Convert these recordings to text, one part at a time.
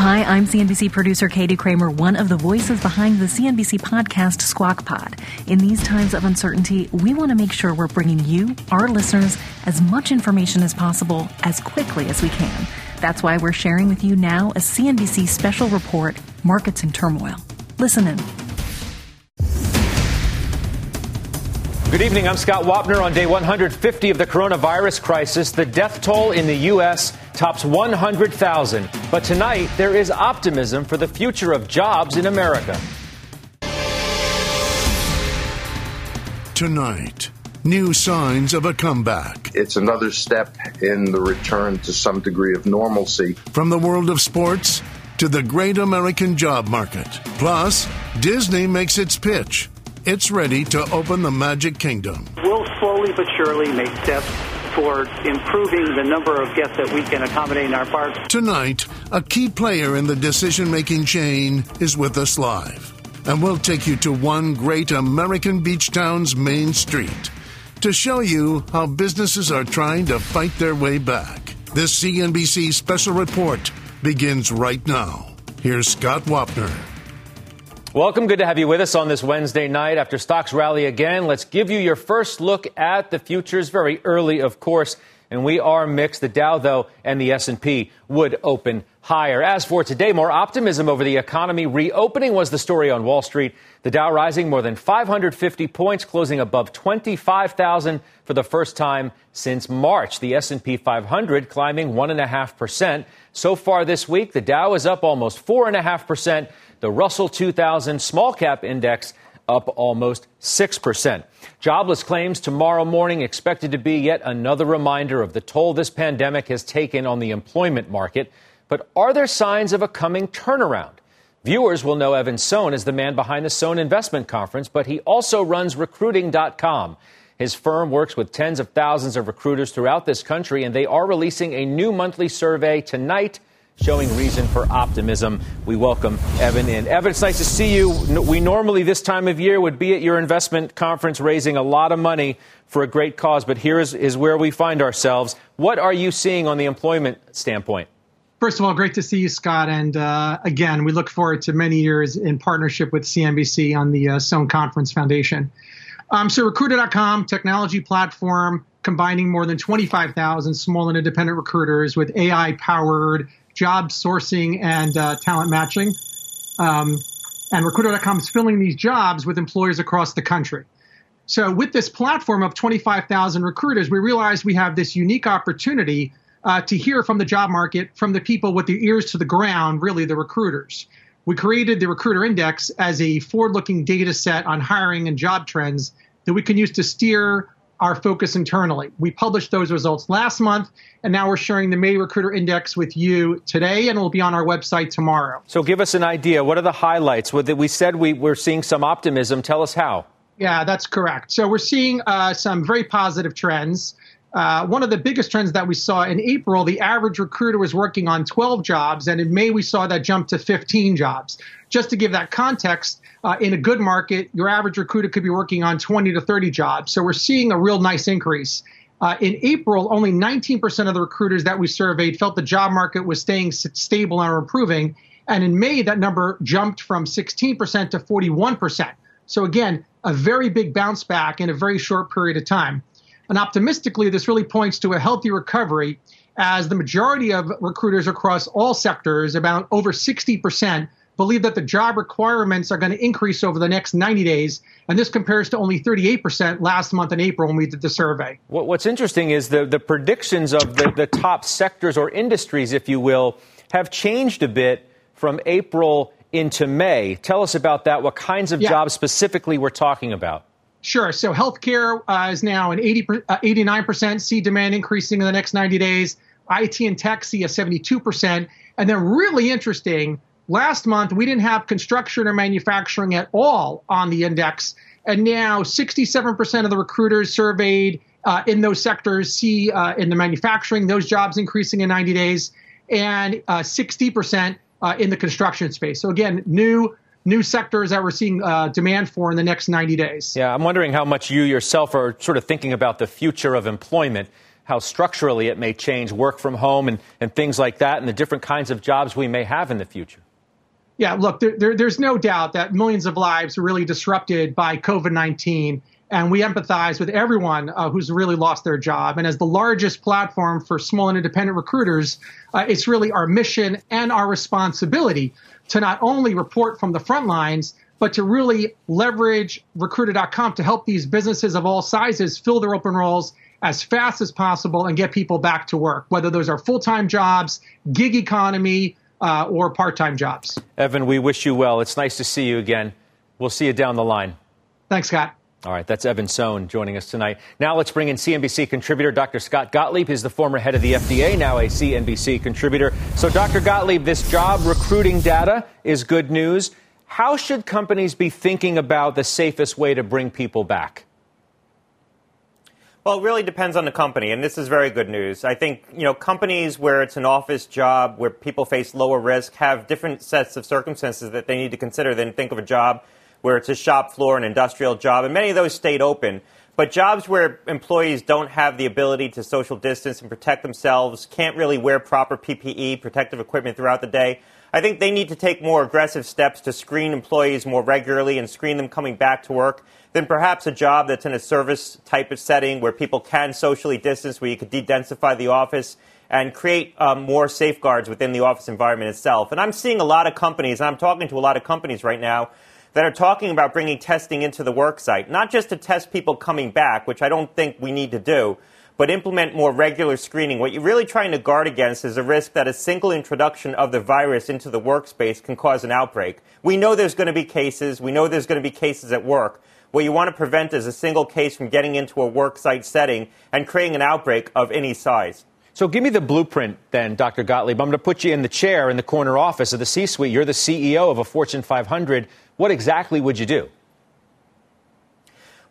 Hi, I'm CNBC producer Katie Kramer, one of the voices behind the CNBC podcast Squawk Pod. In these times of uncertainty, we want to make sure we're bringing you, our listeners, as much information as possible as quickly as we can. That's why we're sharing with you now a CNBC special report, Markets in Turmoil. Listen in. Good evening. I'm Scott Wapner. On day 150 of the coronavirus crisis, the death toll in the U.S. tops 100,000. But tonight, there is optimism for the future of jobs in America. Tonight, new signs of a comeback. It's another step in the return to some degree of normalcy. From the world of sports to the great American job market. Plus, Disney makes its pitch it's ready to open the Magic Kingdom. We'll slowly but surely make steps toward improving the number of guests that we can accommodate in our parks. Tonight, a key player in the decision making chain is with us live. And we'll take you to one great American beach town's main street to show you how businesses are trying to fight their way back. This CNBC special report begins right now. Here's Scott Wapner. Welcome. Good to have you with us on this Wednesday night. After stocks rally again, let's give you your first look at the futures. Very early, of course, and we are mixed. The Dow, though, and the S&P would open higher. As for today, more optimism over the economy reopening was the story on Wall Street. The Dow rising more than 550 points, closing above 25,000 for the first time since March. The S&P 500 climbing 1.5%. So far this week, the Dow is up almost 4.5% the Russell 2000 small cap index up almost 6%. Jobless claims tomorrow morning expected to be yet another reminder of the toll this pandemic has taken on the employment market. But are there signs of a coming turnaround? Viewers will know Evan Sohn is the man behind the Sohn Investment Conference, but he also runs recruiter.com. His firm works with tens of thousands of recruiters throughout this country, and they are releasing a new monthly survey tonight showing reason for optimism. We welcome Evan in. Evan, it's nice to see you. We normally, this time of year, would be at your investment conference raising a lot of money for a great cause, but here is, is where we find ourselves. What are you seeing on the employment standpoint? First of all, great to see you, Scott. And uh, again, we look forward to many years in partnership with CNBC on the uh, Sohn Conference Foundation. Um, so, Recruiter.com, technology platform combining more than 25,000 small and independent recruiters with AI powered job sourcing and uh, talent matching. Um, and Recruiter.com is filling these jobs with employers across the country. So, with this platform of 25,000 recruiters, we realize we have this unique opportunity uh, to hear from the job market, from the people with their ears to the ground, really the recruiters. We created the Recruiter Index as a forward looking data set on hiring and job trends that we can use to steer our focus internally. We published those results last month, and now we're sharing the May Recruiter Index with you today, and it'll be on our website tomorrow. So give us an idea. What are the highlights? We said we, we're seeing some optimism. Tell us how. Yeah, that's correct. So we're seeing uh, some very positive trends. Uh, one of the biggest trends that we saw in April, the average recruiter was working on 12 jobs, and in May we saw that jump to 15 jobs. Just to give that context, uh, in a good market, your average recruiter could be working on 20 to 30 jobs. So we're seeing a real nice increase. Uh, in April, only 19% of the recruiters that we surveyed felt the job market was staying stable or improving. And in May, that number jumped from 16% to 41%. So again, a very big bounce back in a very short period of time. And optimistically, this really points to a healthy recovery as the majority of recruiters across all sectors, about over 60%, believe that the job requirements are going to increase over the next 90 days. And this compares to only 38% last month in April when we did the survey. What's interesting is the, the predictions of the, the top sectors or industries, if you will, have changed a bit from April into May. Tell us about that. What kinds of yeah. jobs specifically we're talking about? Sure. So healthcare uh, is now an 80, uh, 89% see demand increasing in the next 90 days. IT and tech see a 72%. And then, really interesting, last month we didn't have construction or manufacturing at all on the index. And now 67% of the recruiters surveyed uh, in those sectors see uh, in the manufacturing those jobs increasing in 90 days, and uh, 60% uh, in the construction space. So, again, new new sectors that we're seeing uh, demand for in the next 90 days. Yeah, I'm wondering how much you yourself are sort of thinking about the future of employment, how structurally it may change work from home and, and things like that, and the different kinds of jobs we may have in the future. Yeah, look, there, there, there's no doubt that millions of lives are really disrupted by COVID 19. And we empathize with everyone uh, who's really lost their job. And as the largest platform for small and independent recruiters, uh, it's really our mission and our responsibility to not only report from the front lines, but to really leverage recruiter.com to help these businesses of all sizes fill their open roles as fast as possible and get people back to work, whether those are full time jobs, gig economy, uh, or part time jobs. Evan, we wish you well. It's nice to see you again. We'll see you down the line. Thanks, Scott. All right, that's Evan Sohn joining us tonight. Now let's bring in CNBC contributor Dr. Scott Gottlieb. He's the former head of the FDA, now a CNBC contributor. So, Dr. Gottlieb, this job recruiting data is good news. How should companies be thinking about the safest way to bring people back? Well, it really depends on the company, and this is very good news. I think you know companies where it's an office job where people face lower risk have different sets of circumstances that they need to consider than think of a job where it's a shop floor, an industrial job, and many of those stayed open. But jobs where employees don't have the ability to social distance and protect themselves, can't really wear proper PPE, protective equipment throughout the day, I think they need to take more aggressive steps to screen employees more regularly and screen them coming back to work than perhaps a job that's in a service type of setting where people can socially distance, where you could de-densify the office and create um, more safeguards within the office environment itself. And I'm seeing a lot of companies, and I'm talking to a lot of companies right now that are talking about bringing testing into the work site, not just to test people coming back, which I don't think we need to do, but implement more regular screening. What you're really trying to guard against is a risk that a single introduction of the virus into the workspace can cause an outbreak. We know there's going to be cases. We know there's going to be cases at work. What you want to prevent is a single case from getting into a worksite setting and creating an outbreak of any size. So give me the blueprint then, Dr. Gottlieb. I'm going to put you in the chair in the corner office of the C suite. You're the CEO of a Fortune 500. What exactly would you do?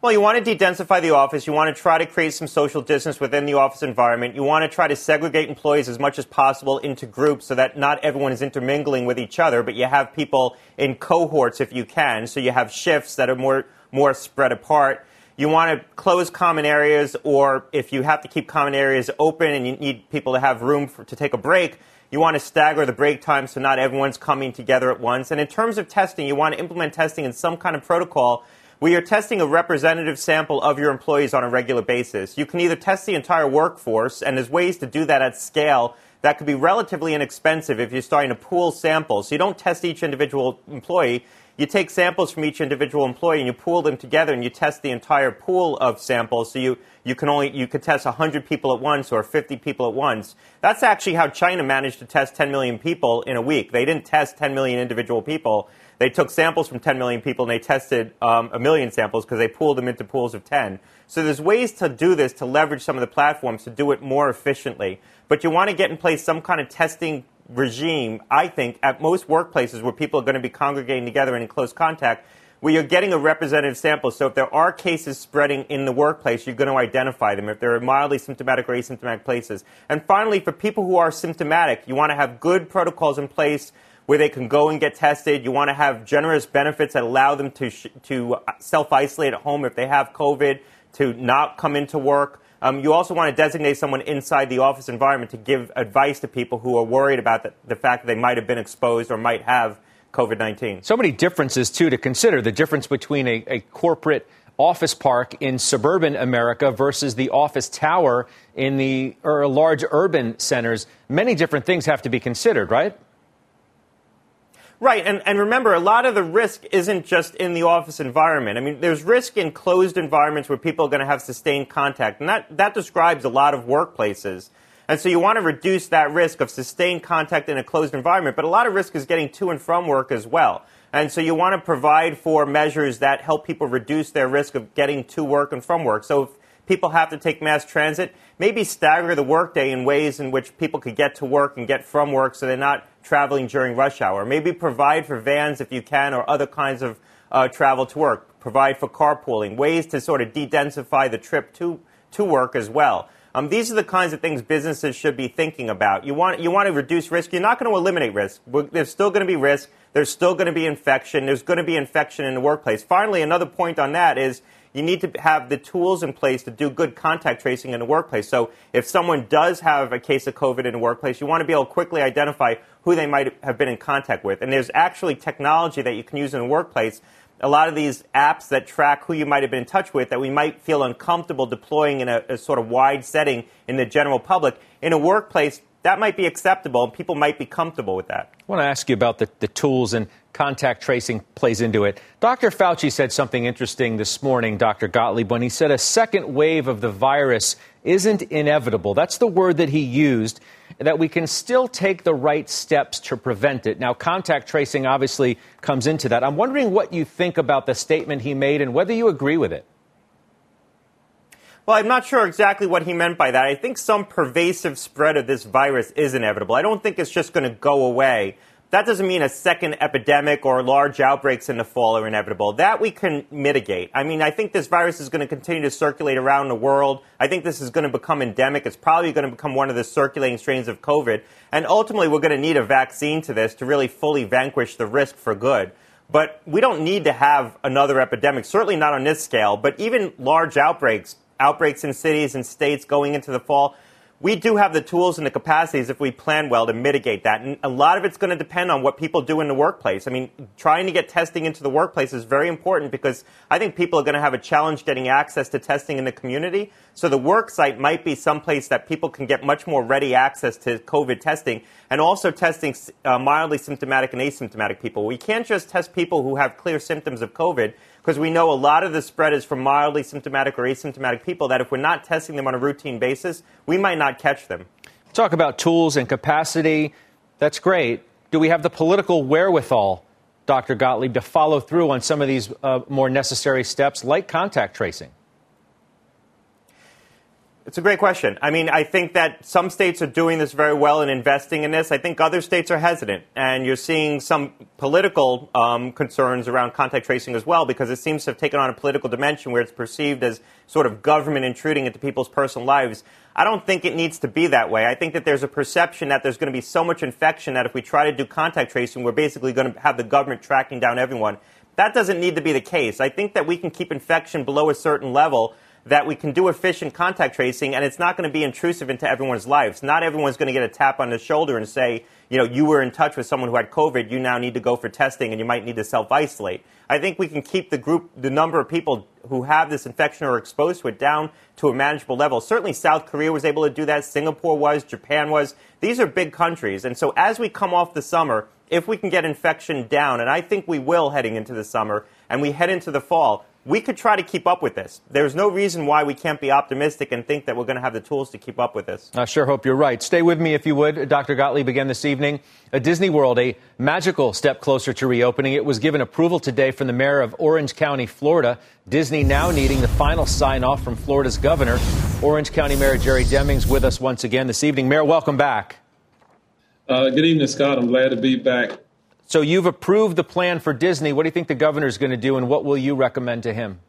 Well, you want to de-densify the office. You want to try to create some social distance within the office environment. You want to try to segregate employees as much as possible into groups so that not everyone is intermingling with each other, but you have people in cohorts if you can. So you have shifts that are more, more spread apart. You want to close common areas, or if you have to keep common areas open and you need people to have room for, to take a break, you want to stagger the break time so not everyone's coming together at once. And in terms of testing, you want to implement testing in some kind of protocol where you're testing a representative sample of your employees on a regular basis. You can either test the entire workforce, and there's ways to do that at scale that could be relatively inexpensive if you're starting to pool samples. So you don't test each individual employee. You take samples from each individual employee and you pool them together and you test the entire pool of samples. So you, you can only you could test 100 people at once or 50 people at once. That's actually how China managed to test 10 million people in a week. They didn't test 10 million individual people. They took samples from 10 million people and they tested um, a million samples because they pooled them into pools of 10. So there's ways to do this to leverage some of the platforms to do it more efficiently. But you want to get in place some kind of testing regime, I think, at most workplaces where people are going to be congregating together and in close contact, where you're getting a representative sample. So if there are cases spreading in the workplace, you're going to identify them. If there are mildly symptomatic or asymptomatic places. And finally, for people who are symptomatic, you want to have good protocols in place where they can go and get tested. You want to have generous benefits that allow them to, sh- to uh, self isolate at home if they have COVID, to not come into work. Um, you also want to designate someone inside the office environment to give advice to people who are worried about the, the fact that they might have been exposed or might have COVID 19. So many differences, too, to consider the difference between a, a corporate office park in suburban America versus the office tower in the large urban centers. Many different things have to be considered, right? Right, and, and remember, a lot of the risk isn't just in the office environment. I mean, there's risk in closed environments where people are going to have sustained contact, and that, that describes a lot of workplaces. And so you want to reduce that risk of sustained contact in a closed environment, but a lot of risk is getting to and from work as well. And so you want to provide for measures that help people reduce their risk of getting to work and from work. So if people have to take mass transit, maybe stagger the workday in ways in which people could get to work and get from work so they're not traveling during rush hour. Maybe provide for vans if you can or other kinds of uh, travel to work. Provide for carpooling, ways to sort of de-densify the trip to, to work as well. Um, these are the kinds of things businesses should be thinking about. You want, you want to reduce risk. You're not going to eliminate risk. There's still going to be risk. There's still going to be infection. There's going to be infection in the workplace. Finally, another point on that is you need to have the tools in place to do good contact tracing in the workplace. So if someone does have a case of COVID in the workplace, you want to be able to quickly identify who they might have been in contact with. And there's actually technology that you can use in the workplace a lot of these apps that track who you might have been in touch with that we might feel uncomfortable deploying in a, a, sort of wide setting in the general public. In a workplace, that might be acceptable and people might be comfortable with that. I want to ask you about the, the tools and contact tracing plays into it. Dr. Fauci said something interesting this morning, Dr. Gottlieb, when he said a second wave of the virus isn't inevitable. That's the word that he used that we can still take the right steps to prevent it. Now, contact tracing obviously comes into that. I'm wondering what you think about the statement he made and whether you agree with it. Well, I'm not sure exactly what he meant by that. I think some pervasive spread of this virus is inevitable. I don't think it's just going to go away. That doesn't mean a second epidemic or large outbreaks in the fall are inevitable. That we can mitigate. I mean, I think this virus is going to continue to circulate around the world. I think this is going to become endemic. It's probably going to become one of the circulating strains of COVID. And ultimately, we're going to need a vaccine to this to really fully vanquish the risk for good. But we don't need to have another epidemic, certainly not on this scale, but even large outbreaks, outbreaks in cities and states going into the fall we do have the tools and the capacities if we plan well to mitigate that. And a lot of it's going to depend on what people do in the workplace. I mean, trying to get testing into the workplace is very important because I think people are going to have a challenge getting access to testing in the community. So the work site might be someplace that people can get much more ready access to COVID testing and also testing uh, mildly symptomatic and asymptomatic people. We can't just test people who have clear symptoms of COVID because we know a lot of the spread is from mildly symptomatic or asymptomatic people that if we're not testing them on a routine basis, we might not catch them. Talk about tools and capacity. That's great. Do we have the political wherewithal, Dr. Gottlieb, to follow through on some of these uh, more necessary steps like contact tracing? It's a great question. I mean, I think that some states are doing this very well and investing in this. I think other states are hesitant. And you're seeing some political um, concerns around contact tracing as well because it seems to have taken on a political dimension where it's perceived as sort of government intruding into people's personal lives. I don't think it needs to be that way. I think that there's a perception that there's going to be so much infection that if we try to do contact tracing, we're basically going to have the government tracking down everyone. That doesn't need to be the case. I think that we can keep infection below a certain level that we can do efficient contact tracing and it's not going to be intrusive into everyone's lives. Not everyone's going to get a tap on the shoulder and say, you know, you were in touch with someone who had COVID, you now need to go for testing and you might need to self isolate. I think we can keep the group, the number of people who have this infection or are exposed to it down to a manageable level. Certainly South Korea was able to do that, Singapore was, Japan was. These are big countries. And so as we come off the summer, if we can get infection down, and I think we will heading into the summer, and we head into the fall, we could try to keep up with this. There's no reason why we can't be optimistic and think that we're going to have the tools to keep up with this. I sure hope you're right. Stay with me if you would, Dr. Gottlieb, again this evening. A Disney World, a magical step closer to reopening. It was given approval today from the mayor of Orange County, Florida. Disney now needing the final sign off from Florida's governor. Orange County Mayor Jerry Demings with us once again this evening. Mayor, welcome back. Uh, good evening, Scott. I'm glad to be back so you've approved the plan for Disney. What do you think the governor is going to do, and what will you recommend to him?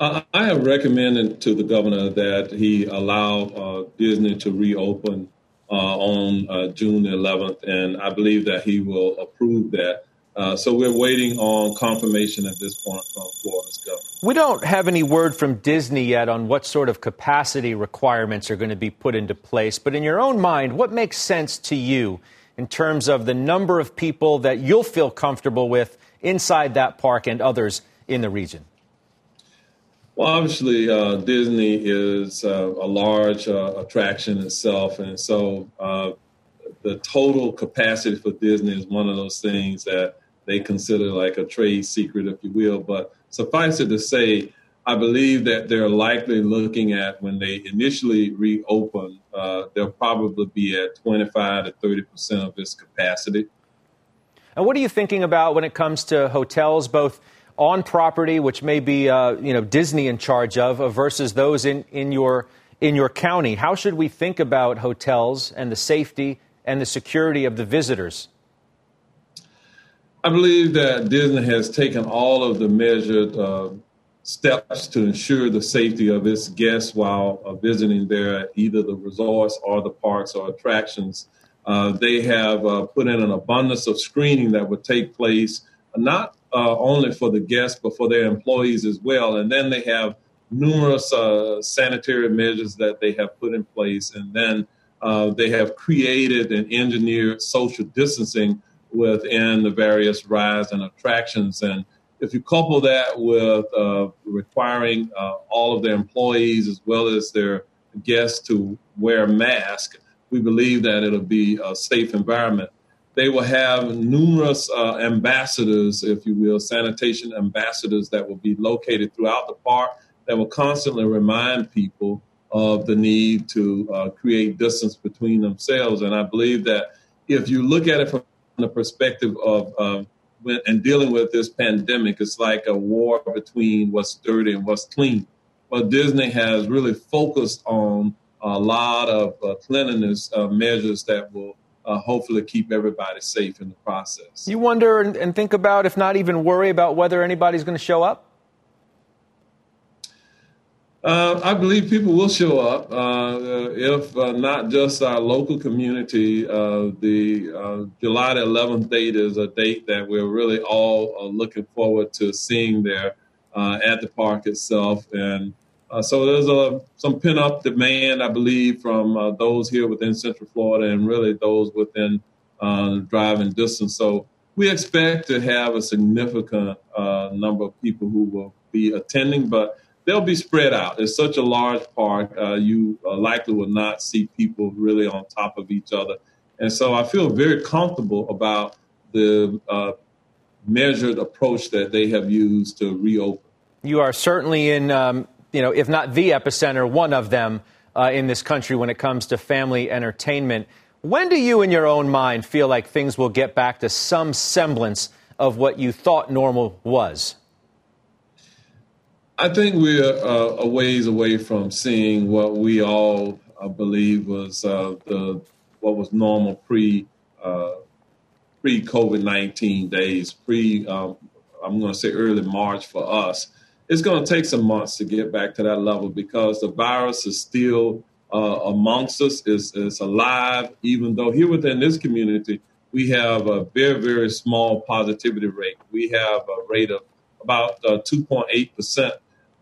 Uh, I have recommended to the governor that he allow uh, Disney to reopen uh, on uh, June 11th, and I believe that he will approve that. Uh, so we're waiting on confirmation at this point from Florida's governor. We don't have any word from Disney yet on what sort of capacity requirements are going to be put into place. But in your own mind, what makes sense to you in terms of the number of people that you'll feel comfortable with inside that park and others in the region? Well, obviously, uh, Disney is uh, a large uh, attraction itself, and so uh, the total capacity for Disney is one of those things that they consider like a trade secret, if you will. But suffice it to say, I believe that they're likely looking at when they initially reopen, uh, they'll probably be at 25 to 30 percent of its capacity. And what are you thinking about when it comes to hotels, both on property, which may be uh, you know Disney in charge of, uh, versus those in, in your in your county. How should we think about hotels and the safety and the security of the visitors? I believe that Disney has taken all of the measured uh, steps to ensure the safety of its guests while uh, visiting there, either the resorts or the parks or attractions. Uh, they have uh, put in an abundance of screening that would take place not uh, only for the guests but for their employees as well. And then they have numerous uh, sanitary measures that they have put in place, and then they have created and engineered social distancing within the various rides and attractions and if you couple that with uh, requiring uh, all of their employees as well as their guests to wear masks, we believe that it'll be a safe environment. They will have numerous uh, ambassadors, if you will, sanitation ambassadors that will be located throughout the park that will constantly remind people of the need to uh, create distance between themselves. And I believe that if you look at it from the perspective of and dealing with this pandemic, it's like a war between what's dirty and what's clean. But Disney has really focused on a lot of uh, cleanliness uh, measures that will uh, hopefully keep everybody safe in the process. You wonder and, and think about, if not even worry about whether anybody's going to show up? Uh, I believe people will show up uh, if uh, not just our local community. Uh, the uh, July the 11th date is a date that we're really all looking forward to seeing there uh, at the park itself. And so there's a, some pent up demand, I believe, from those here within Central Florida and really those within driving distance. So we expect to have a significant number of people who will be attending, but they'll be spread out. It's such a large park. Uh, you uh, likely will not see people really on top of each other. And so I feel very comfortable about the uh, measured approach that they have used to reopen. You are certainly in, um, you know, if not the epicenter, one of them uh, in this country when it comes to family entertainment. When do you, in your own mind, feel like things will get back to some semblance of what you thought normal was? I think we're uh, a ways away from seeing what we all uh, believe was uh, the what was normal pre uh, pre COVID nineteen days, pre um, I'm going to say early March for us. It's going to take some months to get back to that level because the virus is still uh, amongst us, is is alive. Even though here within this community we have a very very small positivity rate, we have a rate of about uh, 2.8 percent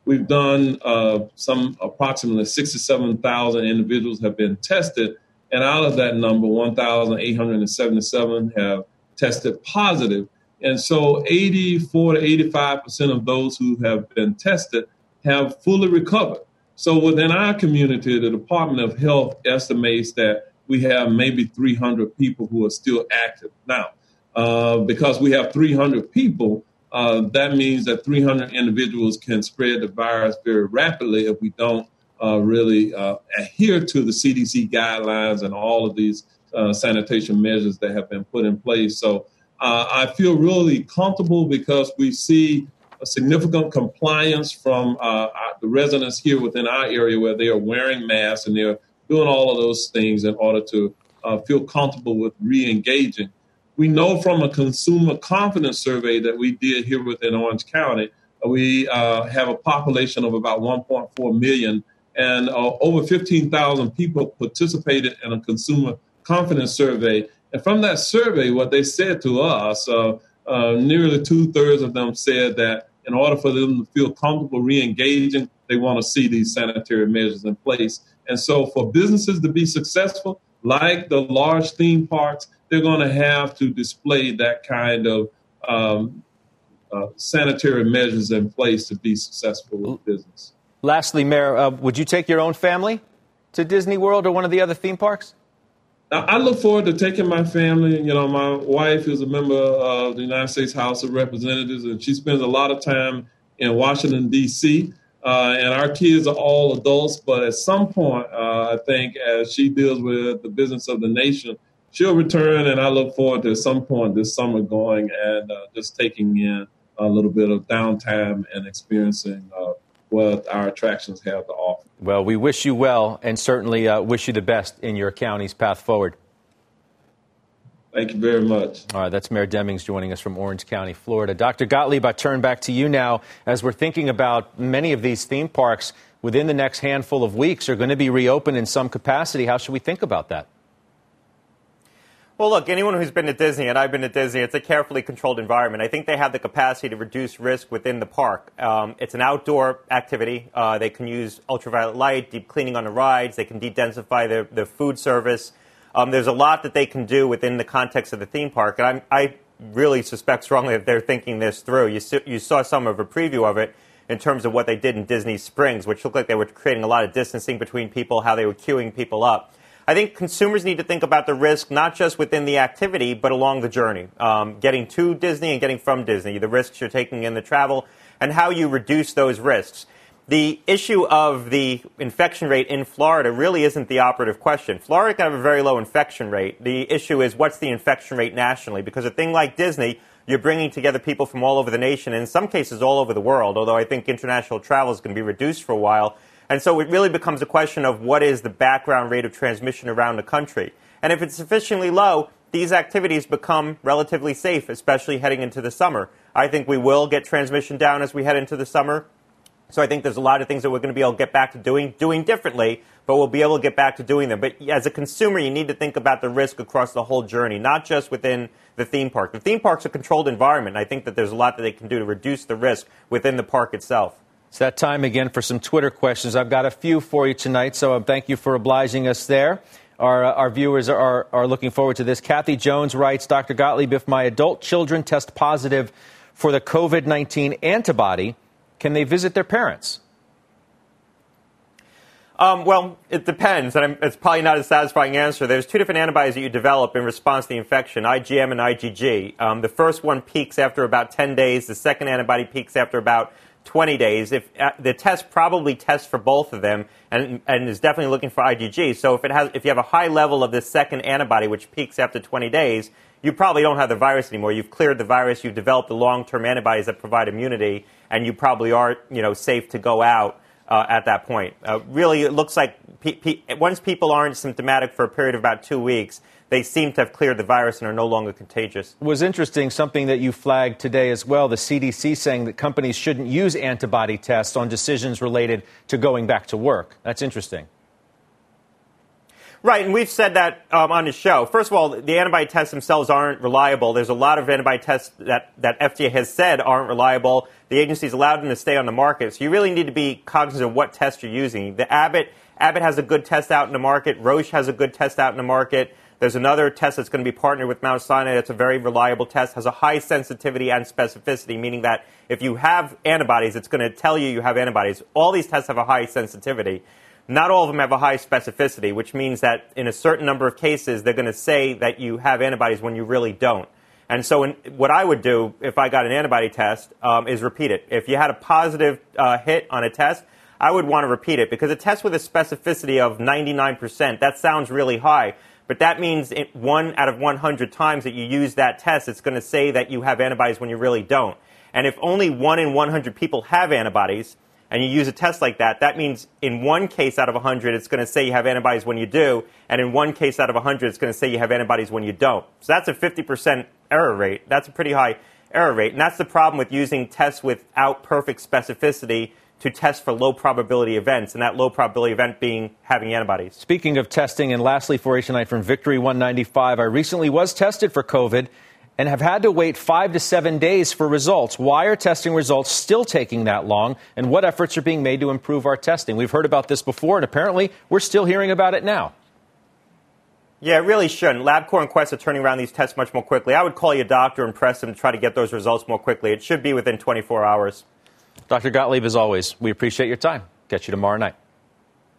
We've done uh, some approximately 67,000 individuals have been tested, and out of that number, 1,877 have tested positive. And so 84 to 85% of those who have been tested have fully recovered. So within our community, the Department of Health estimates that we have maybe 300 people who are still active. Now, uh, because we have 300 people, uh, that means that 300 individuals can spread the virus very rapidly if we don't uh, really uh, adhere to the CDC guidelines and all of these uh, sanitation measures that have been put in place. So uh, I feel really comfortable because we see a significant compliance from the residents here within our area where they are wearing masks and they're doing all of those things in order to feel comfortable with re-engaging. We know from a consumer confidence survey that we did here within Orange County, uh, we uh, have a population of about 1.4 million, and uh, over 15,000 people participated in a consumer confidence survey. And from that survey, what they said to us, uh, uh nearly two thirds of them said that in order for them to feel comfortable re engaging, they want to see these sanitary measures in place. And so, for businesses to be successful, like the large theme parks, they're going to have to display that kind of um, uh, sanitary measures in place to be successful with business. Lastly, Mayor, uh, would you take your own family to Disney World or one of the other theme parks? I look forward to taking my family. You know, my wife is a member of the United States House of Representatives, and she spends a lot of time in Washington, D.C. Uh, and our kids are all adults, but at some point, uh, I think as she deals with the business of the nation, she'll return, and I look forward to at some point this summer going and uh, just taking in a little bit of downtime and experiencing uh, what our attractions have to offer. Well, we wish you well and certainly uh, wish you the best in your county's path forward. Thank you very much. All right, that's Mayor Demings joining us from Orange County, Florida. Dr. Gottlieb, I turn back to you now as we're thinking about many of these theme parks within the next handful of weeks are going to be reopened in some capacity. How should we think about that? Well, look, anyone who's been to Disney, and I've been to Disney, it's a carefully controlled environment. I think they have the capacity to reduce risk within the park. Um, it's an outdoor activity. Uh, they can use ultraviolet light, deep cleaning on the rides. They can de-densify their, their food service. Um, there's a lot that they can do within the context of the theme park, and I'm, i really suspect strongly that they're thinking this through. You, you saw some of a preview of it in terms of what they did in Disney Springs, which looked like they were creating a lot of distancing between people, how they were queuing people up. I think consumers need to think about the risk not just within the activity, but along the journey. Um, getting to Disney and getting from Disney, the risks you're taking in the travel, and how you reduce those risks the issue of the infection rate in Florida really isn't the operative question. Florida can have a very low infection rate. The issue is what's the infection rate nationally? Because a thing like Disney, you're bringing together people from all over the nation, and in some cases all over the world, although I think international travel is going to be reduced for a while. And so it really becomes a question of what is the background rate of transmission around the country. And if it's sufficiently low, these activities become relatively safe, especially heading into the summer. I think we will get transmission down as we head into the summer. So I think there's a lot of things that we're going to be able to get back to doing, doing differently, but we'll be able to get back to doing them. But as a consumer, you need to think about the risk across the whole journey, not just within the theme park. The theme park's a controlled environment. I think that there's a lot that they can do to reduce the risk within the park itself. It's that time again for some Twitter questions. I've got a few for you tonight, so thank you for obliging us there. Our, uh, our viewers are, are looking forward to this. Kathy Jones writes Dr. Gottlieb, if my adult children test positive for the COVID 19 antibody, can they visit their parents? Um, well, it depends, and it's probably not a satisfying answer. There's two different antibodies that you develop in response to the infection, IgM and IgG. Um, the first one peaks after about 10 days. The second antibody peaks after about 20 days. If uh, the test probably tests for both of them, and, and is definitely looking for IgG. So if it has, if you have a high level of this second antibody, which peaks after 20 days, you probably don't have the virus anymore. You've cleared the virus. You've developed the long-term antibodies that provide immunity, and you probably are, you know, safe to go out uh, at that point. Uh, really, it looks like pe- pe- once people aren't symptomatic for a period of about two weeks, they seem to have cleared the virus and are no longer contagious. Was interesting, something that you flagged today as well, the CDC saying that companies shouldn't use antibody tests on decisions related to going back to work. That's interesting. Right, and we've said that um, on the show. First of all, the antibody tests themselves aren't reliable. There's a lot of antibody tests that, that FDA has said aren't reliable. The agency's allowed them to stay on the market. So you really need to be cognizant of what test you're using. The Abbott, Abbott has a good test out in the market. Roche has a good test out in the market. There's another test that's going to be partnered with Mount Sinai that's a very reliable test, has a high sensitivity and specificity, meaning that if you have antibodies, it's going to tell you you have antibodies. All these tests have a high sensitivity. Not all of them have a high specificity, which means that in a certain number of cases, they're going to say that you have antibodies when you really don't. And so, in, what I would do if I got an antibody test um, is repeat it. If you had a positive uh, hit on a test, I would want to repeat it because a test with a specificity of 99%, that sounds really high. But that means it, one out of 100 times that you use that test, it's going to say that you have antibodies when you really don't. And if only one in 100 people have antibodies, and you use a test like that, that means in one case out of 100, it's going to say you have antibodies when you do, and in one case out of 100, it's going to say you have antibodies when you don't. So that's a 50% error rate. That's a pretty high error rate. And that's the problem with using tests without perfect specificity to test for low probability events, and that low probability event being having antibodies. Speaking of testing, and lastly for you tonight from Victory 195, I recently was tested for COVID and have had to wait five to seven days for results. Why are testing results still taking that long? And what efforts are being made to improve our testing? We've heard about this before, and apparently we're still hearing about it now. Yeah, it really shouldn't. LabCorp and Quest are turning around these tests much more quickly. I would call your doctor and press them to try to get those results more quickly. It should be within 24 hours. Dr. Gottlieb, as always, we appreciate your time. Catch you tomorrow night.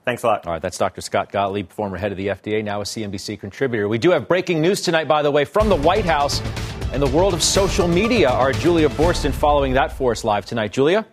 Thanks a lot. All right, that's Dr. Scott Gottlieb, former head of the FDA, now a CNBC contributor. We do have breaking news tonight, by the way, from the White House and the world of social media. Our Julia Boorstin following that for us live tonight. Julia?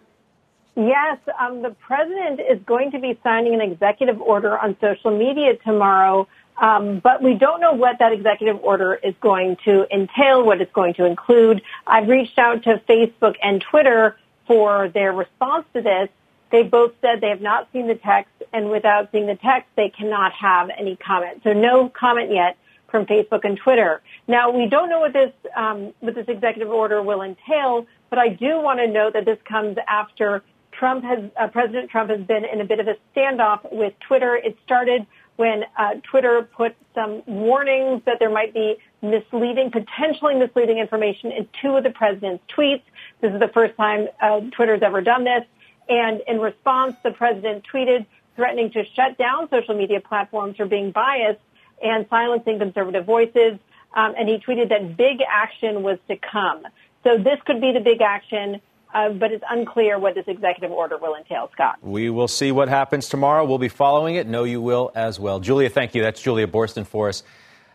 Yes, um, the president is going to be signing an executive order on social media tomorrow Um, but we don't know what that executive order is going to entail, what it's going to include. I've reached out to Facebook and Twitter for their response to this. They both said they have not seen the text, and without seeing the text, they cannot have any comment. So no comment yet from Facebook and Twitter. Now we don't know what this um, what this executive order will entail, but I do want to note that this comes after Trump has uh, President Trump has been in a bit of a standoff with Twitter. It started when uh, Twitter put some warnings that there might be misleading, potentially misleading information in two of the president's tweets. This is the first time uh, Twitter's ever done this. And in response, the president tweeted threatening to shut down social media platforms for being biased and silencing conservative voices. Um, and he tweeted that big action was to come. So this could be the big action. Uh, but it's unclear what this executive order will entail, Scott. We will see what happens tomorrow. We'll be following it. No, you will as well. Julia, thank you. That's Julia Boorstin for us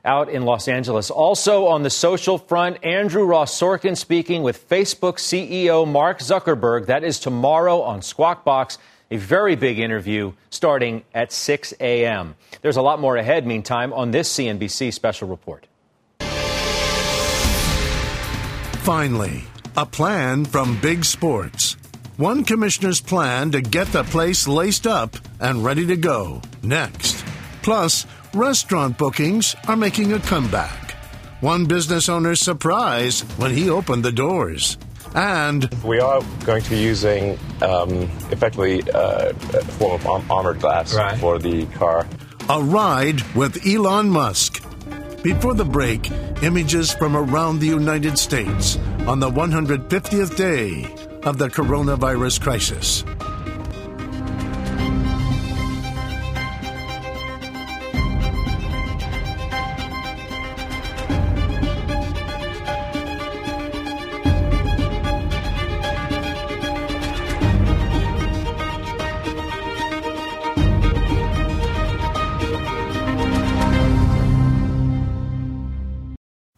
out in Los Angeles. Also on the social front, Andrew Ross Sorkin speaking with Facebook CEO Mark Zuckerberg. That is tomorrow on Squawk Box. A very big interview starting at 6 a.m. There's a lot more ahead, meantime, on this CNBC special report. Finally, a plan from Big Sports. One commissioner's plan to get the place laced up and ready to go next. Plus, restaurant bookings are making a comeback. One business owner's surprise when he opened the doors. And we are going to be using um, effectively uh, a form of armored glass right. for the car. A ride with Elon Musk. Before the break, images from around the United States on the 150th day of the coronavirus crisis.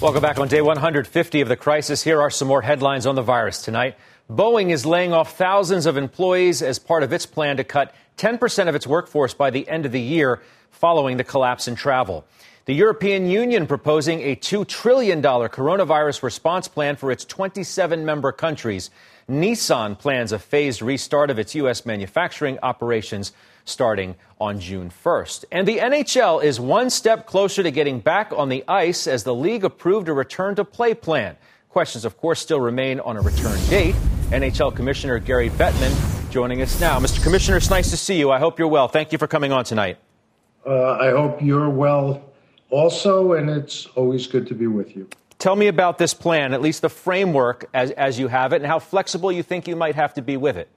Welcome back on day 150 of the crisis. Here are some more headlines on the virus tonight. Boeing is laying off thousands of employees as part of its plan to cut 10% of its workforce by the end of the year following the collapse in travel. The European Union proposing a $2 trillion coronavirus response plan for its 27 member countries. Nissan plans a phased restart of its U.S. manufacturing operations starting on June 1st. And the NHL is one step closer to getting back on the ice as the league approved a return to play plan. Questions, of course, still remain on a return date. NHL Commissioner Gary Bettman joining us now. Mr. Commissioner, it's nice to see you. I hope you're well. Thank you for coming on tonight. Uh, I hope you're well also, and it's always good to be with you. Tell me about this plan, at least the framework as, as you have it, and how flexible you think you might have to be with it.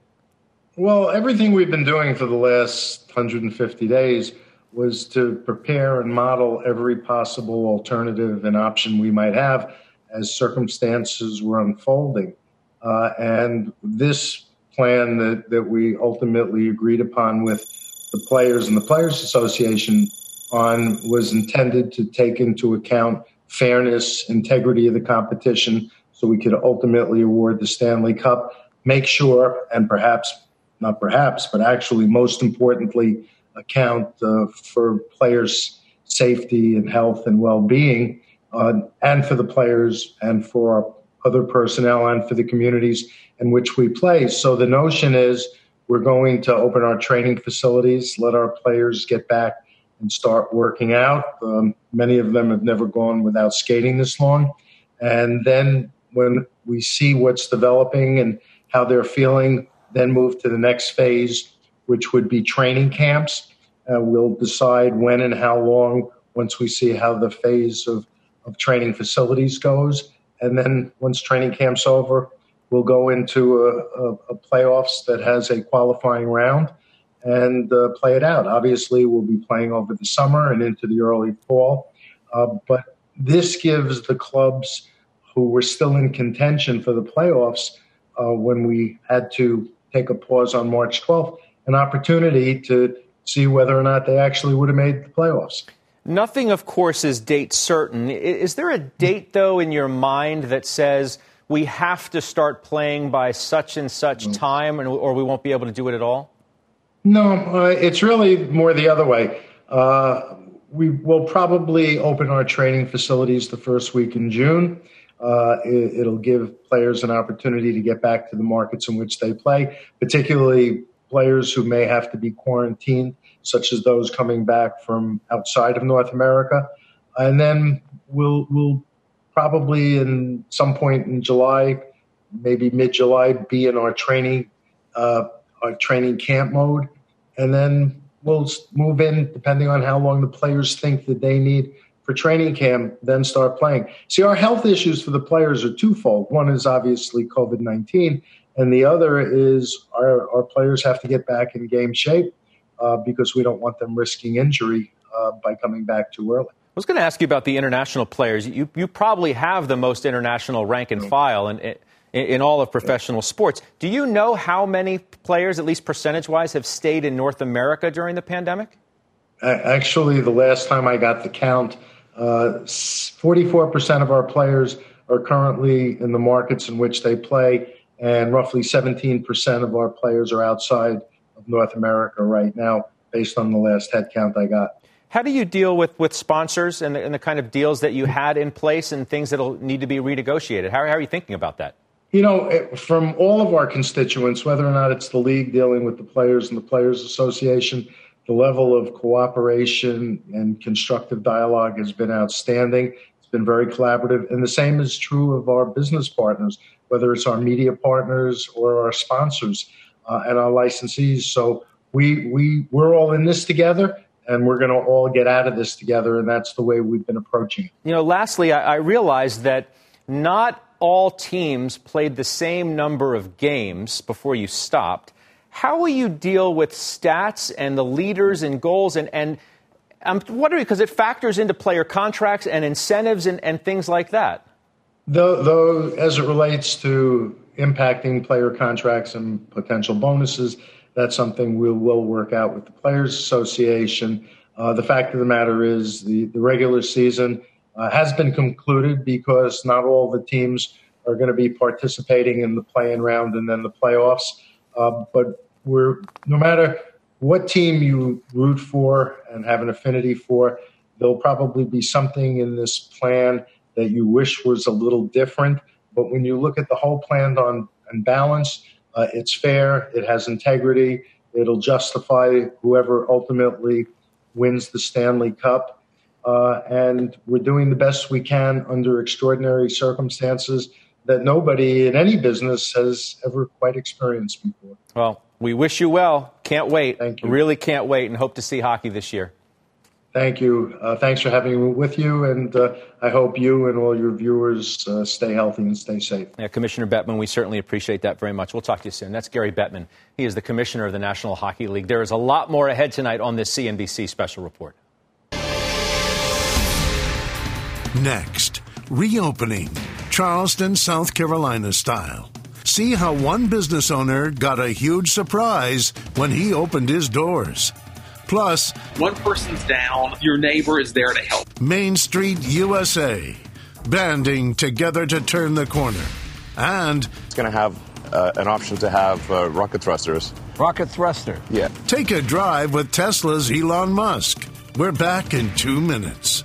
Well, everything we've been doing for the last 150 days was to prepare and model every possible alternative and option we might have as circumstances were unfolding. Uh, and this plan that, that we ultimately agreed upon with the players and the Players Association on was intended to take into account fairness, integrity of the competition, so we could ultimately award the Stanley Cup, make sure, and perhaps not perhaps, but actually most importantly, account uh, for players' safety and health and well-being, uh, and for the players and for other personnel and for the communities in which we play. So the notion is we're going to open our training facilities, let our players get back and start working out. Um, many of them have never gone without skating this long. And then when we see what's developing and how they're feeling, then move to the next phase, which would be training camps. Uh, we'll decide when and how long once we see how the phase of, of training facilities goes. And then once training camp's over, we'll go into a, a, a playoffs that has a qualifying round and uh, play it out. Obviously, we'll be playing over the summer and into the early fall, uh, but this gives the clubs who were still in contention for the playoffs uh, when we had to take a pause on March 12th an opportunity to see whether or not they actually would have made the playoffs. Nothing, of course, is date certain. Is there a date, though, in your mind that says we have to start playing by such and such mm. time, or we won't be able to do it at all? No, uh, it's really more the other way. Uh, we will probably open our training facilities the first week in June. Uh, it, will give players an opportunity to get back to the markets in which they play, particularly players who may have to be quarantined, such as those coming back from outside of North America. And then we'll, we'll probably in some point in July, maybe mid July, be in our training, uh, our training camp mode. And then we'll move in, depending on how long the players think that they need for training camp, then start playing. See, our health issues for the players are twofold. One is obviously COVID 19, and the other is our, our players have to get back in game shape uh, because we don't want them risking injury uh, by coming back too early. I was going to ask you about the international players. You, you probably have the most international rank and file in, in, in all of professional sports. Do you know how many players, at least percentage wise, have stayed in North America during the pandemic? Actually, the last time I got the count, uh, 44% of our players are currently in the markets in which they play, and roughly 17% of our players are outside of North America right now, based on the last head count I got. How do you deal with, with sponsors and the, and the kind of deals that you had in place and things that will need to be renegotiated? How, how are you thinking about that? You know, from all of our constituents, whether or not it's the league dealing with the players and the Players Association, the level of cooperation and constructive dialogue has been outstanding. It's been very collaborative. And the same is true of our business partners, whether it's our media partners or our sponsors uh, and our licensees. So we, we, we're all in this together and we're going to all get out of this together. And that's the way we've been approaching it. You know, lastly, I, I realized that not all teams played the same number of games before you stopped. How will you deal with stats and the leaders and goals? And, and I'm wondering because it factors into player contracts and incentives and, and things like that. Though, though, as it relates to impacting player contracts and potential bonuses, that's something we will work out with the Players Association. Uh, the fact of the matter is, the, the regular season uh, has been concluded because not all the teams are going to be participating in the play-in round and then the playoffs. Uh, but we're no matter what team you root for and have an affinity for, there'll probably be something in this plan that you wish was a little different. But when you look at the whole plan on and balance, uh, it's fair, it has integrity, it'll justify whoever ultimately wins the Stanley Cup. Uh, and we're doing the best we can under extraordinary circumstances that nobody in any business has ever quite experienced before. Well, we wish you well. Can't wait. Thank you. Really can't wait and hope to see hockey this year. Thank you. Uh, thanks for having me with you, and uh, I hope you and all your viewers uh, stay healthy and stay safe. Yeah, Commissioner Bettman, we certainly appreciate that very much. We'll talk to you soon. That's Gary Bettman. He is the Commissioner of the National Hockey League. There is a lot more ahead tonight on this CNBC special report. Next, reopening Charleston, South Carolina style. See how one business owner got a huge surprise when he opened his doors. Plus, one person's down, your neighbor is there to help. Main Street USA, banding together to turn the corner. And it's going to have uh, an option to have uh, rocket thrusters. Rocket thruster? Yeah. Take a drive with Tesla's Elon Musk. We're back in two minutes.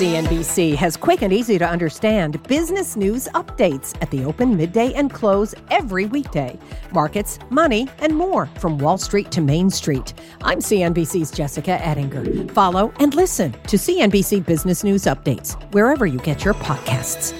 CNBC has quick and easy to understand business news updates at the open, midday, and close every weekday. Markets, money, and more from Wall Street to Main Street. I'm CNBC's Jessica Ettinger. Follow and listen to CNBC Business News Updates wherever you get your podcasts.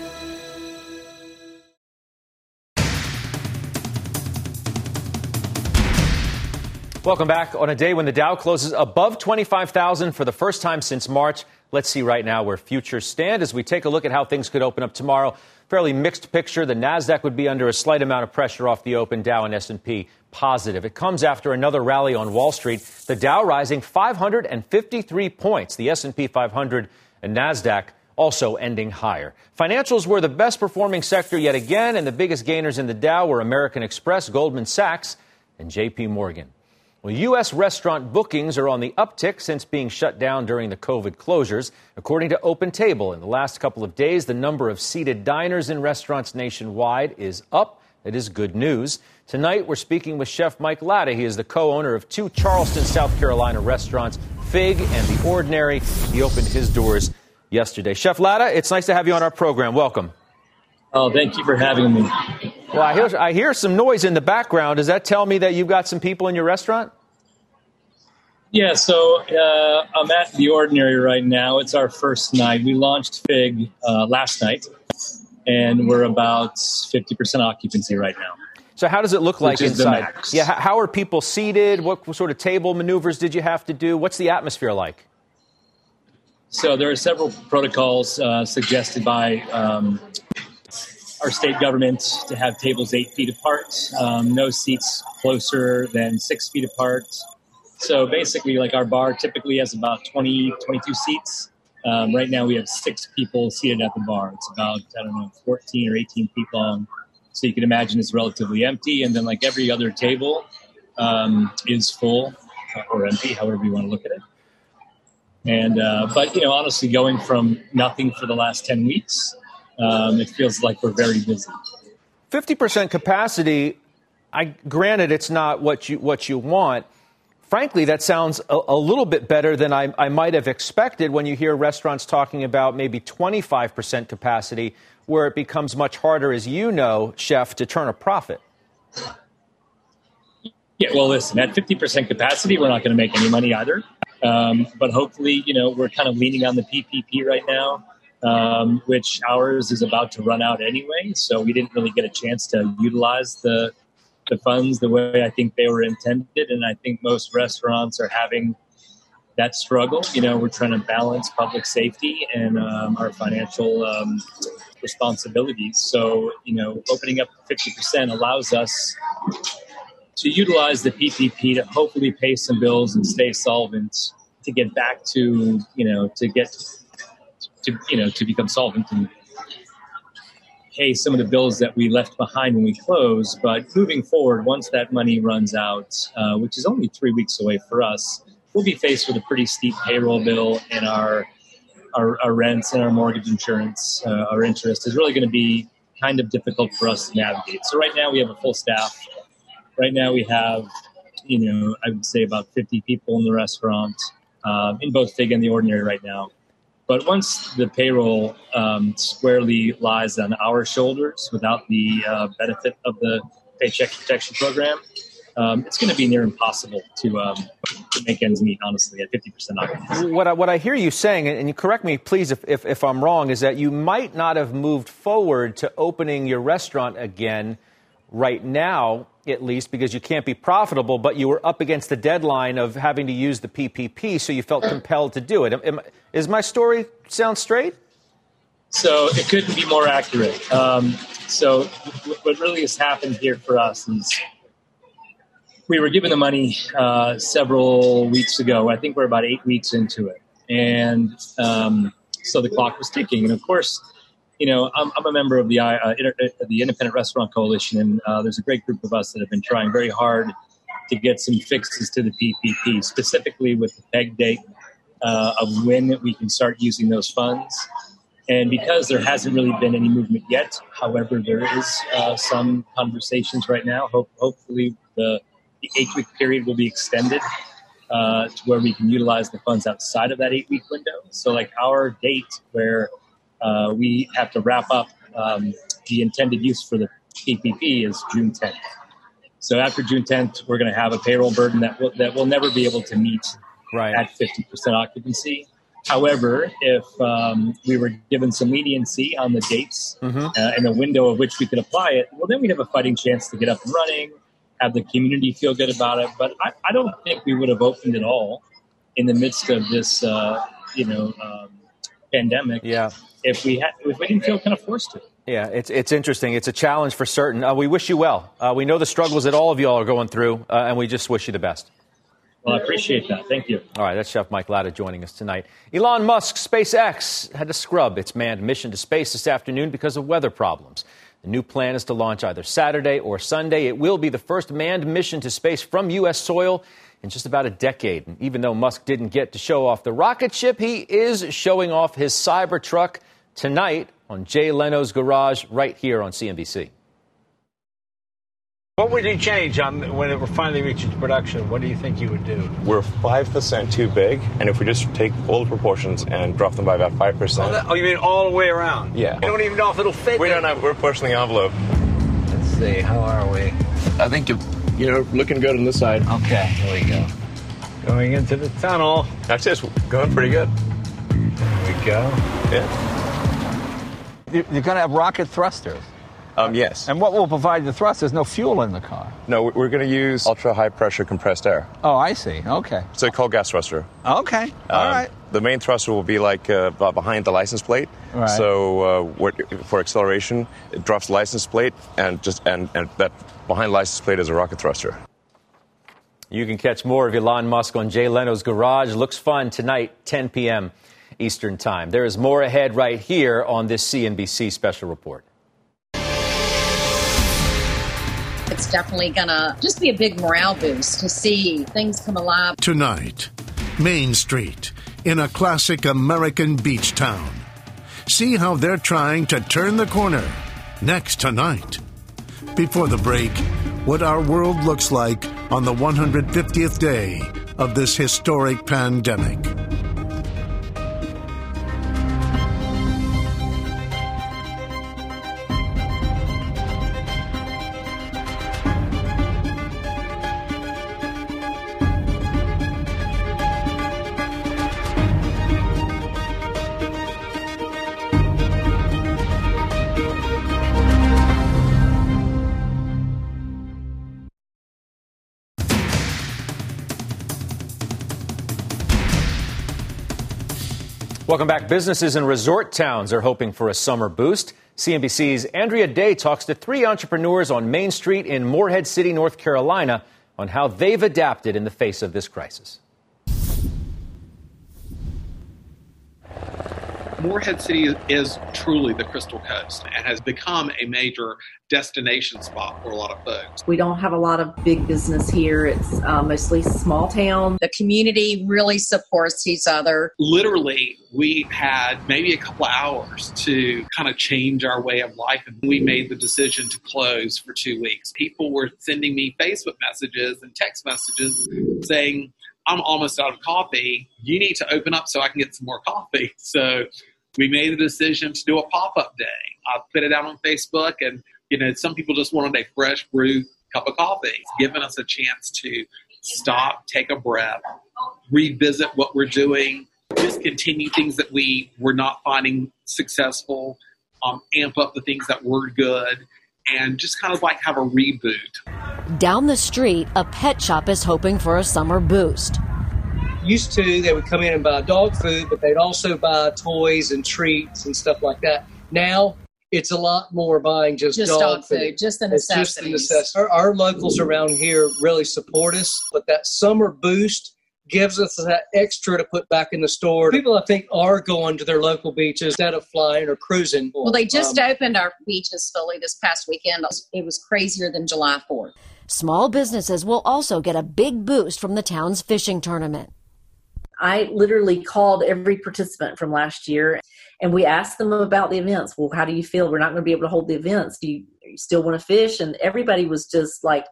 Welcome back. On a day when the Dow closes above 25,000 for the first time since March, let's see right now where futures stand as we take a look at how things could open up tomorrow. Fairly mixed picture. The Nasdaq would be under a slight amount of pressure off the open. Dow and S&P positive. It comes after another rally on Wall Street. The Dow rising 553 points. The S&P 500 and Nasdaq also ending higher. Financials were the best performing sector yet again, and the biggest gainers in the Dow were American Express, Goldman Sachs, and JP Morgan. Well, U.S. restaurant bookings are on the uptick since being shut down during the COVID closures. According to Open Table, in the last couple of days, the number of seated diners in restaurants nationwide is up. It is good news. Tonight, we're speaking with Chef Mike Lata. He is the co owner of two Charleston, South Carolina restaurants, Fig and The Ordinary. He opened his doors yesterday. Chef Lata, it's nice to have you on our program. Welcome. Oh, thank you for having me. Well, I hear, I hear some noise in the background. Does that tell me that you've got some people in your restaurant? Yeah, so uh, I'm at The Ordinary right now. It's our first night. We launched Fig uh, last night, and we're about 50% occupancy right now. So, how does it look like inside? Yeah, how are people seated? What sort of table maneuvers did you have to do? What's the atmosphere like? So, there are several protocols uh, suggested by um, our state government to have tables eight feet apart, um, no seats closer than six feet apart. So basically, like our bar typically has about 20, 22 seats. Um, right now, we have six people seated at the bar. It's about, I don't know, 14 or 18 feet long. So you can imagine it's relatively empty. And then, like every other table um, is full or empty, however you want to look at it. And, uh, but, you know, honestly, going from nothing for the last 10 weeks um, it feels like we're very busy. 50% capacity, I granted it's not what you, what you want. Frankly, that sounds a, a little bit better than I, I might have expected when you hear restaurants talking about maybe 25% capacity, where it becomes much harder, as you know, chef, to turn a profit. Yeah, well, listen, at 50% capacity, we're not going to make any money either. Um, but hopefully, you know, we're kind of leaning on the PPP right now um, which ours is about to run out anyway. So we didn't really get a chance to utilize the the funds the way I think they were intended, and I think most restaurants are having that struggle. You know, we're trying to balance public safety and um, our financial um, responsibilities. So, you know, opening up 50% allows us to utilize the PPP to hopefully pay some bills and stay solvent to get back to, you know, to get to you know to become solvent and pay some of the bills that we left behind when we closed. But moving forward, once that money runs out, uh, which is only three weeks away for us, we'll be faced with a pretty steep payroll bill, and our our, our rents and our mortgage insurance, uh, our interest is really going to be kind of difficult for us to navigate. So right now we have a full staff. Right now we have, you know, I would say about 50 people in the restaurant, um, in both Fig and the Ordinary right now. But once the payroll um, squarely lies on our shoulders without the uh, benefit of the Paycheck Protection Program, um, it's going to be near impossible to, um, to make ends meet, honestly, at 50% occupancy. What I, what I hear you saying, and you correct me, please, if, if, if I'm wrong, is that you might not have moved forward to opening your restaurant again right now at least because you can't be profitable, but you were up against the deadline of having to use the PPP, so you felt compelled to do it. Am, is my story sound straight? So it couldn't be more accurate. Um, so what really has happened here for us is we were given the money uh, several weeks ago. I think we're about eight weeks into it, and um, so the clock was ticking. And of course, you know, I'm, I'm a member of the uh, inter, uh, the Independent Restaurant Coalition, and uh, there's a great group of us that have been trying very hard to get some fixes to the PPP, specifically with the peg date uh, of when we can start using those funds. And because there hasn't really been any movement yet, however, there is uh, some conversations right now. Hope, hopefully, the, the eight week period will be extended uh, to where we can utilize the funds outside of that eight week window. So, like our date where uh, we have to wrap up um, the intended use for the PPP is June 10th. So after June 10th, we're going to have a payroll burden that will, that will never be able to meet right. at 50% occupancy. However, if um, we were given some leniency on the dates Mm-hmm. uh, and the window of which we could apply it, well, then we'd have a fighting chance to get up and running, have the community feel good about it. But I, I don't think we would have opened it all in the midst of this, uh, you know, um, pandemic. Yeah. If we had, if we didn't feel kind of forced to. Yeah, it's it's interesting. It's a challenge for certain. Uh, we wish you well. Uh, we know the struggles that all of y'all are going through, uh, and we just wish you the best. Well, I appreciate that. Thank you. All right, that's Chef Mike Lata joining us tonight. Elon Musk, SpaceX, had to scrub its manned mission to space this afternoon because of weather problems. The new plan is to launch either Saturday or Sunday. It will be the first manned mission to space from U.S. soil in just about a decade. And even though Musk didn't get to show off the rocket ship, he is showing off his Cybertruck tonight on Jay Leno's Garage right here on CNBC. What would you change on when it finally reaches production? What do you think you would do? We're 5% too big, and if we just take all the proportions and drop them by about 5%. Oh, oh, you mean all the way around? Yeah. You don't even know if it'll fit. we don't have, we're pushing the envelope. Let's see, how are we? I think you're, you know, looking good on this side. Okay, here we go. Going into the tunnel. That's just going pretty good. There we go. Yeah. You're going to have rocket thrusters. Um, yes. And what will provide the thrust? There's no fuel in the car. No, we're going to use ultra high pressure compressed air. Oh, I see. Okay. So called gas thruster. Okay. All Um, right. The main thruster will be like uh, behind the license plate. Right. So uh, what- for acceleration, it drops license plate, and just and, and that behind license plate is a rocket thruster. You can catch more of Elon Musk on Jay Leno's Garage. Looks fun tonight, 10 p.m. Eastern Time. There is more ahead right here on this CNBC special report. It's definitely going to just be a big morale boost to see things come alive. Tonight, Main Street in a classic American beach town. See how they're trying to turn the corner next tonight. Before the break, what our world looks like on the 150th day of this historic pandemic. Welcome back. Businesses in resort towns are hoping for a summer boost. CNBC's Andrea Day talks to three entrepreneurs on Main Street in Morehead City, North Carolina, on how they've adapted in the face of this crisis. Morehead City is, is truly the Crystal Coast and has become a major destination spot for a lot of folks. We don't have a lot of big business here. It's uh, mostly small town. The community really supports each other. Literally, we had maybe a couple of hours to kind of change our way of life, and we made the decision to close for two weeks. People were sending me Facebook messages and text messages saying, I'm almost out of coffee. You need to open up so I can get some more coffee. So we made the decision to do a pop up day. I put it out on Facebook, and you know, some people just wanted a fresh brew cup of coffee. Given us a chance to stop, take a breath, revisit what we're doing, discontinue things that we were not finding successful, um, amp up the things that were good, and just kind of like have a reboot. Down the street, a pet shop is hoping for a summer boost. Used to, they would come in and buy dog food, but they'd also buy toys and treats and stuff like that. Now, it's a lot more buying just, Just dog, dog food, just the It's just the necessities. necess- Our, our locals around here really support us, but that summer boost gives us that extra to put back in the store. People, I think, are going to their local beaches instead of flying or cruising. Well, they just Um, opened our beaches fully this past weekend. It was crazier than July 4th. Small businesses will also get a big boost from the town's fishing tournament. I literally called every participant from last year and we asked them about the events. Well, how do you feel? We're not going to be able to hold the events. Do you, you still want to fish? And everybody was just like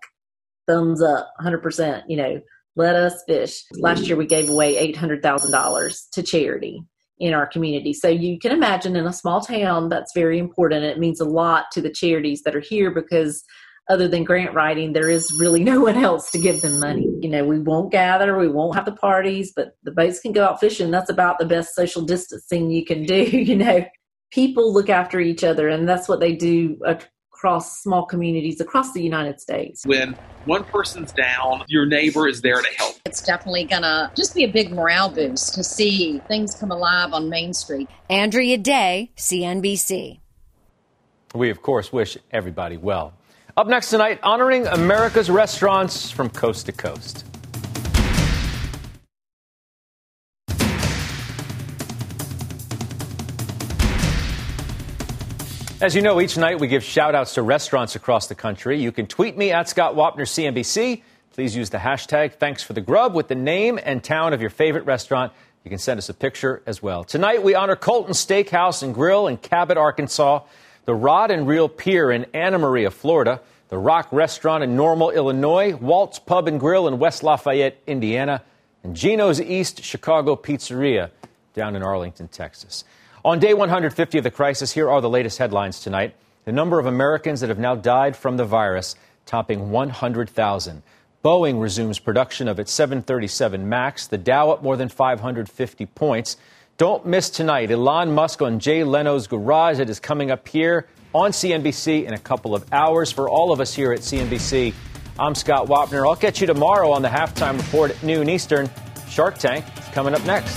thumbs up, 100%, you know, let us fish. Last year we gave away $800,000 to charity in our community. So you can imagine in a small town that's very important. It means a lot to the charities that are here because other than grant writing, there is really no one else to give them money. You know, we won't gather, we won't have the parties, but the boats can go out fishing. That's about the best social distancing you can do. You know, people look after each other, and that's what they do across small communities across the United States. When one person's down, your neighbor is there to help. It's definitely going to just be a big morale boost to see things come alive on Main Street. Andrea Day, CNBC. We, of course, wish everybody well. Up next tonight, honoring America's restaurants from coast to coast. As you know, each night we give shout outs to restaurants across the country. You can tweet me at Scott Wapner CNBC. Please use the hashtag thanks for the grub with the name and town of your favorite restaurant. You can send us a picture as well. Tonight we honor Colton Steakhouse and Grill in Cabot, Arkansas the Rod and Reel Pier in Anna Maria, Florida, the Rock Restaurant in Normal, Illinois, Walt's Pub and Grill in West Lafayette, Indiana, and Gino's East Chicago Pizzeria down in Arlington, Texas. On day 150 of the crisis, here are the latest headlines tonight. The number of Americans that have now died from the virus topping 100,000. Boeing resumes production of its 737 MAX, the Dow up more than 550 points. Don't miss tonight Elon Musk on Jay Leno's Garage. It is coming up here on CNBC in a couple of hours. For all of us here at CNBC, I'm Scott Wapner. I'll catch you tomorrow on the halftime report at noon Eastern. Shark Tank is coming up next.